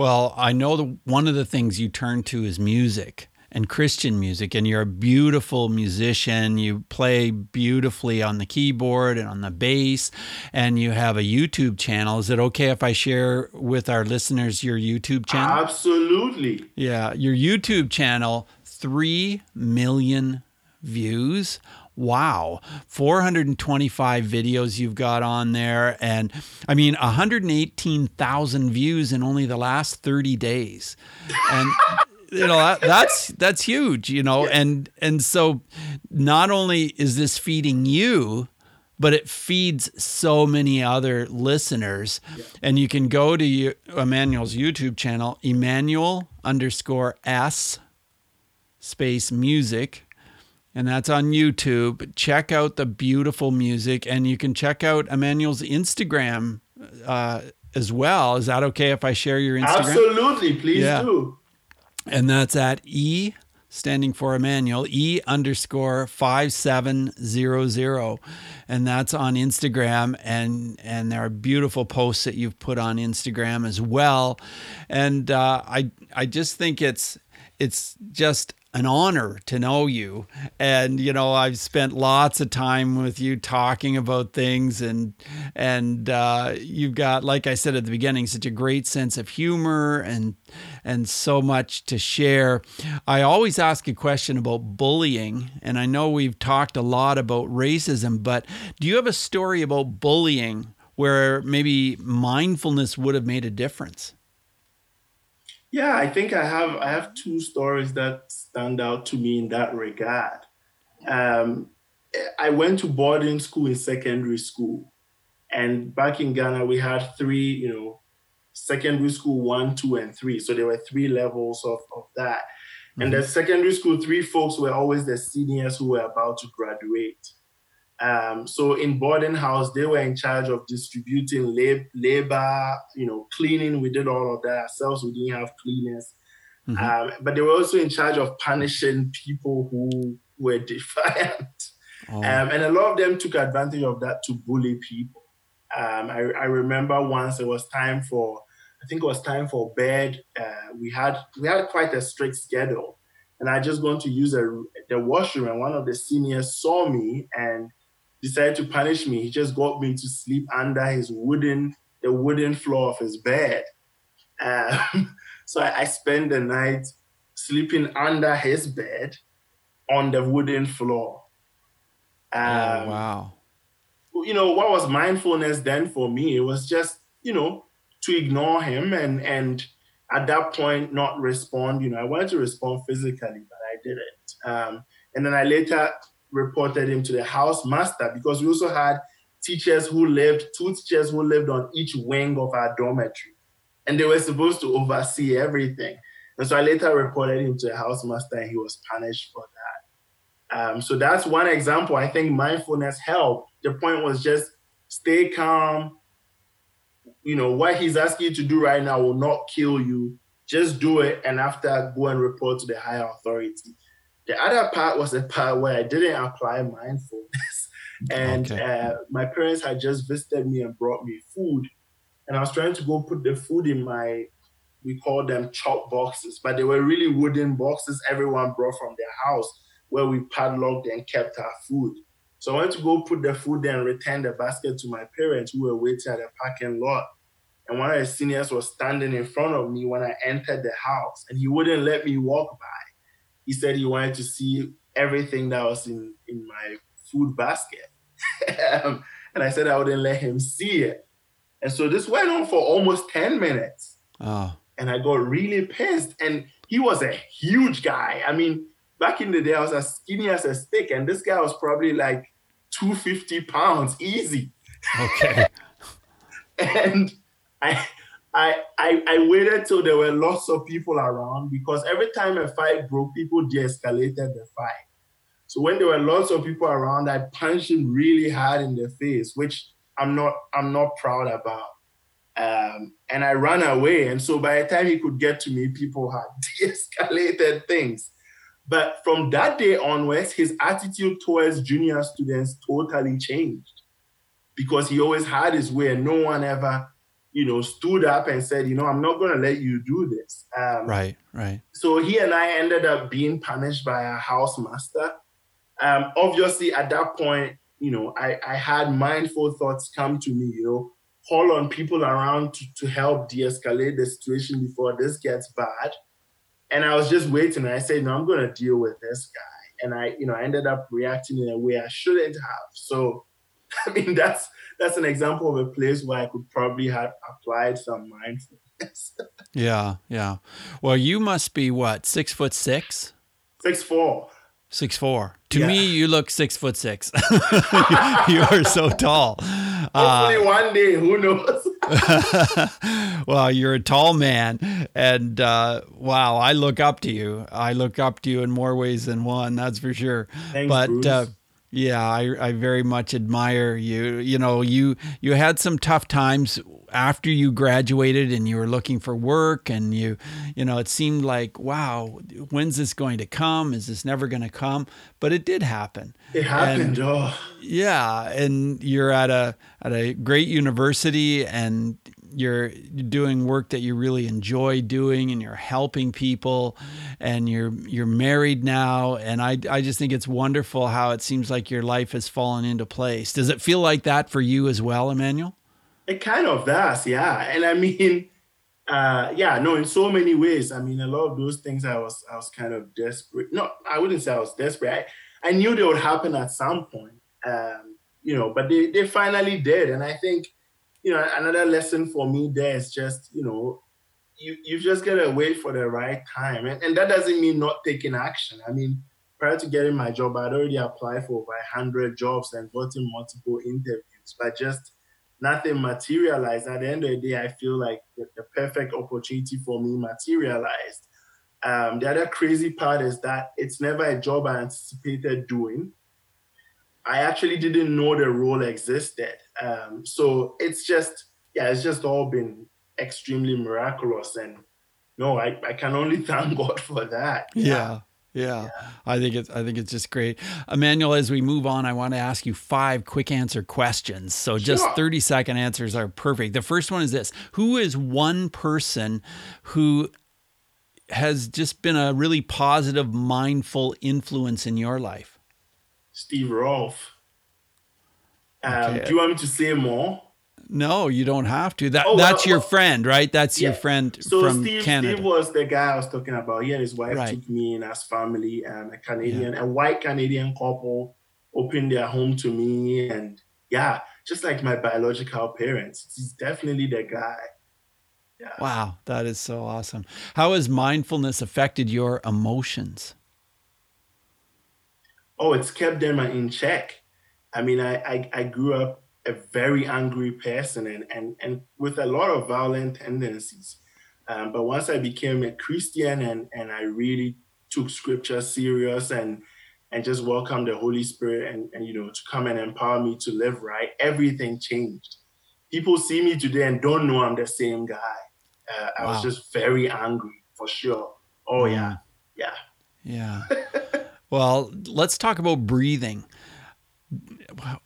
Well, I know the, one of the things you turn to is music and Christian music, and you're a beautiful musician. You play beautifully on the keyboard and on the bass, and you have a YouTube channel. Is it okay if I share with our listeners your YouTube channel? Absolutely. Yeah, your YouTube channel, 3 million views. Wow, 425 videos you've got on there. And I mean, 118,000 views in only the last 30 days. And [laughs] you know that, that's that's huge you know and and so not only is this feeding you but it feeds so many other listeners yeah. and you can go to emmanuel's youtube channel emmanuel underscore s space music and that's on youtube check out the beautiful music and you can check out emmanuel's instagram uh, as well is that okay if i share your instagram absolutely please yeah. do and that's at E standing for Emmanuel, E underscore 5700. And that's on Instagram. And, and there are beautiful posts that you've put on Instagram as well. And uh, I, I just think it's, it's just an honor to know you. And you know, I've spent lots of time with you talking about things, and and uh, you've got, like I said at the beginning, such a great sense of humor and and so much to share. I always ask a question about bullying, and I know we've talked a lot about racism, but do you have a story about bullying where maybe mindfulness would have made a difference? Yeah, I think I have I have two stories that stand out to me in that regard. Um, I went to boarding school in secondary school, and back in Ghana we had three, you know, secondary school one, two, and three. So there were three levels of of that. Mm-hmm. And the secondary school three folks were always the seniors who were about to graduate. Um, so in boarding house, they were in charge of distributing lab, labor, you know, cleaning. We did all of that ourselves. We didn't have cleaners. Mm-hmm. Um, but they were also in charge of punishing people who were [laughs] defiant. Oh. Um, and a lot of them took advantage of that to bully people. Um, I, I, remember once it was time for, I think it was time for bed. Uh, we had we had quite a strict schedule, and I just going to use a, the washroom, and one of the seniors saw me and decided to punish me. He just got me to sleep under his wooden the wooden floor of his bed. Um, [laughs] so I, I spent the night sleeping under his bed on the wooden floor. Oh, um, oh, wow. You know, what was mindfulness then for me? It was just, you know, to ignore him and and at that point not respond. You know, I wanted to respond physically, but I didn't. Um, and then I later reported him to the house master because we also had teachers who lived, two teachers who lived on each wing of our dormitory. And they were supposed to oversee everything. And so I later reported him to the house master and he was punished for that. Um, so that's one example. I think mindfulness helped. The point was just stay calm. You know, what he's asking you to do right now will not kill you. Just do it. And after, go and report to the higher authority. The other part was the part where I didn't apply mindfulness. [laughs] and okay. uh, my parents had just visited me and brought me food. And I was trying to go put the food in my, we call them chop boxes, but they were really wooden boxes everyone brought from their house where we padlocked and kept our food. So I went to go put the food there and return the basket to my parents who were waiting at the parking lot. And one of the seniors was standing in front of me when I entered the house and he wouldn't let me walk by. He said he wanted to see everything that was in, in my food basket. [laughs] um, and I said I wouldn't let him see it. And so this went on for almost 10 minutes. Oh. And I got really pissed. And he was a huge guy. I mean, back in the day, I was as skinny as a stick, and this guy was probably like 250 pounds easy. Okay. [laughs] and I, I, I, I waited till there were lots of people around because every time a fight broke, people de-escalated the fight. So when there were lots of people around, I punched him really hard in the face, which I'm not I'm not proud about. Um, and I ran away. And so by the time he could get to me, people had [laughs] de-escalated things. But from that day onwards, his attitude towards junior students totally changed because he always had his way and no one ever, you know, stood up and said, you know, I'm not going to let you do this. Um, right, right. So he and I ended up being punished by a housemaster um, obviously at that point, you know, I, I had mindful thoughts come to me, you know, call on people around to, to help de-escalate the situation before this gets bad. And I was just waiting. And I said, no, I'm going to deal with this guy. And I, you know, I ended up reacting in a way I shouldn't have. So, [laughs] I mean, that's that's an example of a place where I could probably have applied some mindfulness. [laughs] yeah, yeah. Well, you must be what six foot six? Six four. Six four. To yeah. me, you look six foot six. [laughs] you are so tall. [laughs] Hopefully, uh, one day, who knows? well, you're a tall man, and uh, wow, I look up to you. I look up to you in more ways than one. That's for sure. Thanks, but uh, yeah, I, I very much admire you. You know, you you had some tough times after you graduated and you were looking for work and you you know it seemed like wow when's this going to come? Is this never going to come? But it did happen. It happened and, oh. yeah and you're at a at a great university and you're doing work that you really enjoy doing and you're helping people and you're you're married now and I I just think it's wonderful how it seems like your life has fallen into place. Does it feel like that for you as well, Emmanuel? It kind of does, yeah. And I mean, [laughs] uh, yeah, no, in so many ways. I mean, a lot of those things I was I was kind of desperate. No, I wouldn't say I was desperate. I, I knew they would happen at some point. Um, you know, but they, they finally did. And I think, you know, another lesson for me there is just, you know, you you just gotta wait for the right time. And, and that doesn't mean not taking action. I mean, prior to getting my job, I'd already applied for over hundred jobs and gotten multiple interviews. But just nothing materialized. At the end of the day, I feel like the, the perfect opportunity for me materialized. Um, the other crazy part is that it's never a job I anticipated doing. I actually didn't know the role existed. Um, so it's just, yeah, it's just all been extremely miraculous. And no, I, I can only [laughs] thank God for that. Yeah. yeah. yeah. I think it's I think it's just great. Emmanuel, as we move on, I want to ask you five quick answer questions. So just sure. 30 second answers are perfect. The first one is this. Who is one person who has just been a really positive, mindful influence in your life? Steve Rolfe. Um, okay. Do you want me to say more? No, you don't have to. That oh, that's well, your well, friend, right? That's yeah. your friend so from Steve, Canada. Steve was the guy I was talking about. He and his wife right. took me in as family, and a Canadian, yeah. a white Canadian couple, opened their home to me, and yeah, just like my biological parents. He's definitely the guy. Yeah. Wow, that is so awesome. How has mindfulness affected your emotions? Oh, it's kept them in check. I mean, I, I, I grew up a very angry person and, and, and with a lot of violent tendencies. Um, but once I became a Christian and, and I really took scripture serious and and just welcomed the Holy Spirit and, and you know to come and empower me to live right, everything changed. People see me today and don't know I'm the same guy. Uh, I wow. was just very angry for sure. Oh yeah, yeah, yeah. [laughs] well, let's talk about breathing.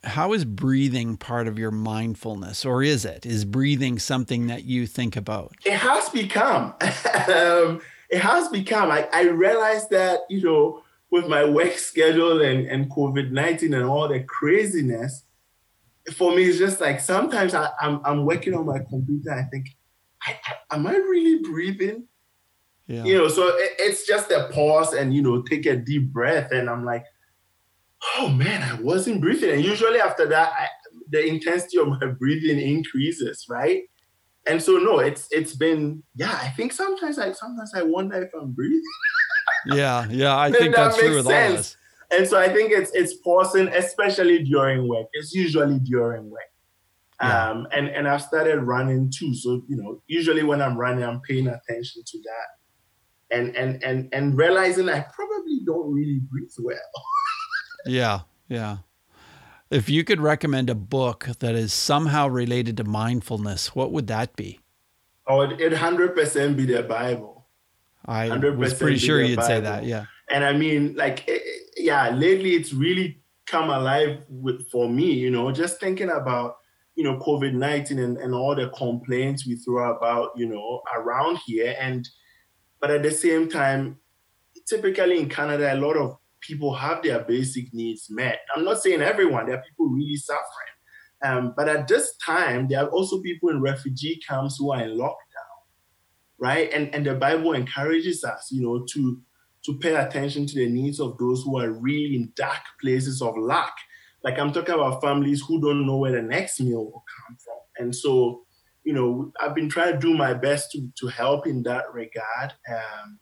How is breathing part of your mindfulness or is it? Is breathing something that you think about? It has become. [laughs] Um, it has become. I, I realized that you know with my work [laughs] schedule and, and covid-19 and all the craziness for me it's just like sometimes I, am I'm, I'm working on my computer. I think I, I, am i really breathing yeah. you know so it, it's just a pause and you know take a deep breath and i'm like oh man, I wasn't breathing. And usually after that, I, the intensity of my [laughs] breathing increases, right? And so no, it's it's been yeah. I think sometimes I sometimes I wonder if I'm breathing. [laughs] yeah, yeah, I think that that's true with sense. all of us. And so I think it's it's pausing, especially during work. It's usually during work. Yeah. Um, and and I've started running too. So you know, usually when I'm running, I'm paying attention to that, and and and and realizing I probably don't really breathe well. [laughs] Yeah, yeah. If you could recommend a book that is somehow related to mindfulness, what would that be? Oh, it hundred percent be the Bible. I was pretty sure you'd Bible. say that. Yeah. And I mean, like, eh, eh, yeah, lately it's really come alive with for me. You know, just thinking about you know COVID nineteen and, and all the complaints we throw about you know around here, and but at the same time, typically in Canada, a lot of people have their basic needs met. I'm not saying everyone, there are people really suffering. Um, but at this time, there are also people in refugee camps who are in lockdown, right? And, and the Bible encourages us, you know, to, to pay attention to the needs of those who are really in dark places of lack. Like I'm talking about families who don't know where the next meal will come from. And so, you know, I've been trying to do my best to, to help in that regard. Um,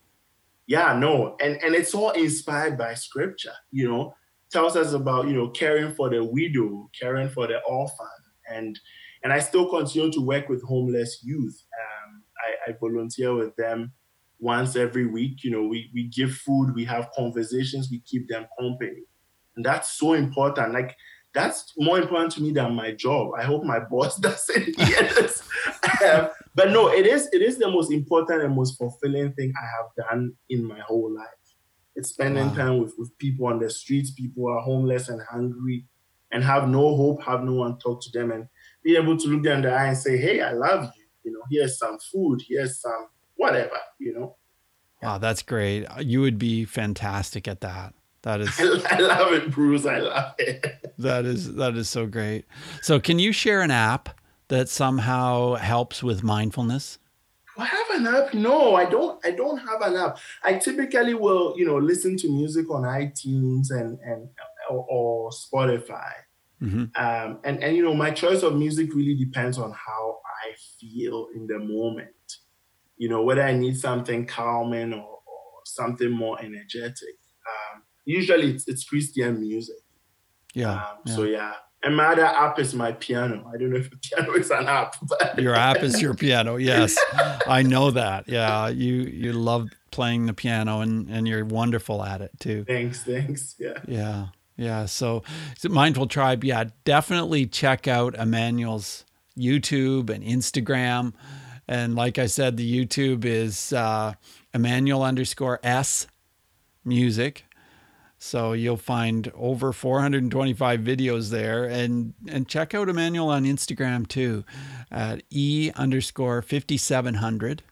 yeah, no, and and it's all inspired by scripture. You know, tells us about you know caring for the widow, caring for the orphan, and and I still continue to work with homeless youth. Um, I, I volunteer with them once every week. You know, we we give food, we have conversations, we keep them company, and that's so important. Like that's more important to me than my job. I hope my boss [laughs] doesn't hear this. um, but no, it is it is the most important and most fulfilling thing I have done in my whole life. It's spending wow. time with, with people on the streets, people who are homeless and hungry and have no hope, have no one talk to them and be able to look them in the eye and say, Hey, I love you. You know, here's some food, here's some whatever, you know. Wow, that's great. You would be fantastic at that. That is [laughs] I love it, Bruce. I love it. that is that is so great. So can you share an app that somehow helps with mindfulness? Do I have an app? No, I don't I don't have an app. I typically will, you know, listen to music on iTunes and and or, or Spotify. Mm-hmm. Um, and and you know, my choice of music really depends on how I feel in the moment. You know, whether I need something calming or, or something more energetic usually it's, it's Christian music. Yeah, um, yeah. So yeah. And my other app is my piano. I don't know if a piano is an app, [laughs] but your app is your piano. Yes, I know that. Yeah, you you love playing the piano, and and you're wonderful at it too. Thanks, thanks. [laughs] Yeah. Yeah, yeah. So, so mindful tribe. Yeah, definitely check out Emmanuel's YouTube and Instagram. And like I said, the YouTube is uh, Emmanuel underscore S music. So you'll find over 425 videos there, and and check out Emmanuel on Instagram too, at e underscore 5700.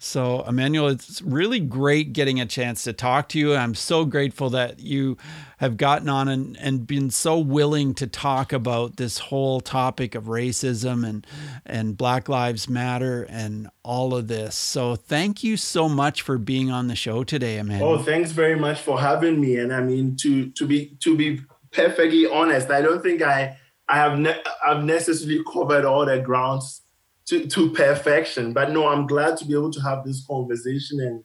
So, Emmanuel, it's really great getting a chance to talk to you. I'm so grateful that you have gotten on and, and been so willing to talk about this whole topic of racism and, and Black Lives Matter and all of this. So, thank you so much for being on the show today, Emmanuel. Oh, thanks very much for having me. And I mean, to to be to be perfectly honest, I don't think I I have ne- I've necessarily covered all the grounds to, to perfection. But no, I'm glad to be able to have this conversation and,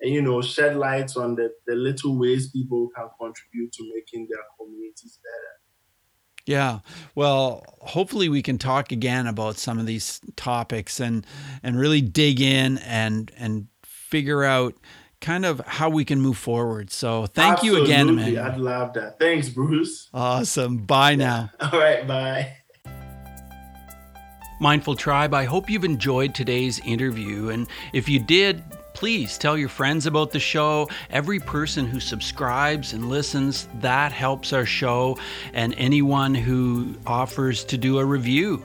and you know, shed light on the, the little ways people can contribute to making their communities better. Yeah. Well, hopefully we can talk again about some of these topics and and really dig in and and figure out kind of how we can move forward. So thank Absolutely. you again, man. I'd love that. Thanks, Bruce. Awesome. Bye now. [laughs] All right, bye. Mindful Tribe, I hope you've enjoyed today's interview. And if you did, please tell your friends about the show. Every person who subscribes and listens, that helps our show. And anyone who offers to do a review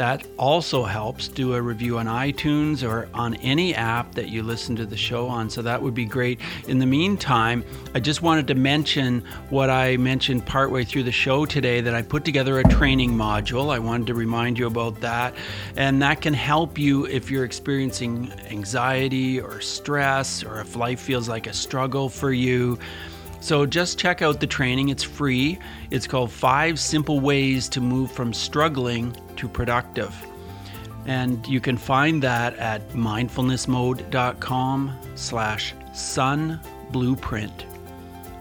that also helps. Do a review on iTunes or on any app that you listen to the show on. So that would be great. In the meantime, I just wanted to mention what I mentioned partway through the show today that I put together a training module. I wanted to remind you about that. And that can help you if you're experiencing anxiety or stress or if life feels like a struggle for you. So just check out the training. It's free. It's called Five Simple Ways to Move from Struggling to Productive. And you can find that at mindfulnessmode.com slash sun blueprint.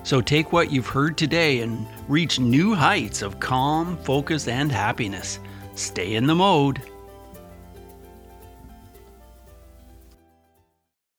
So take what you've heard today and reach new heights of calm, focus, and happiness. Stay in the mode.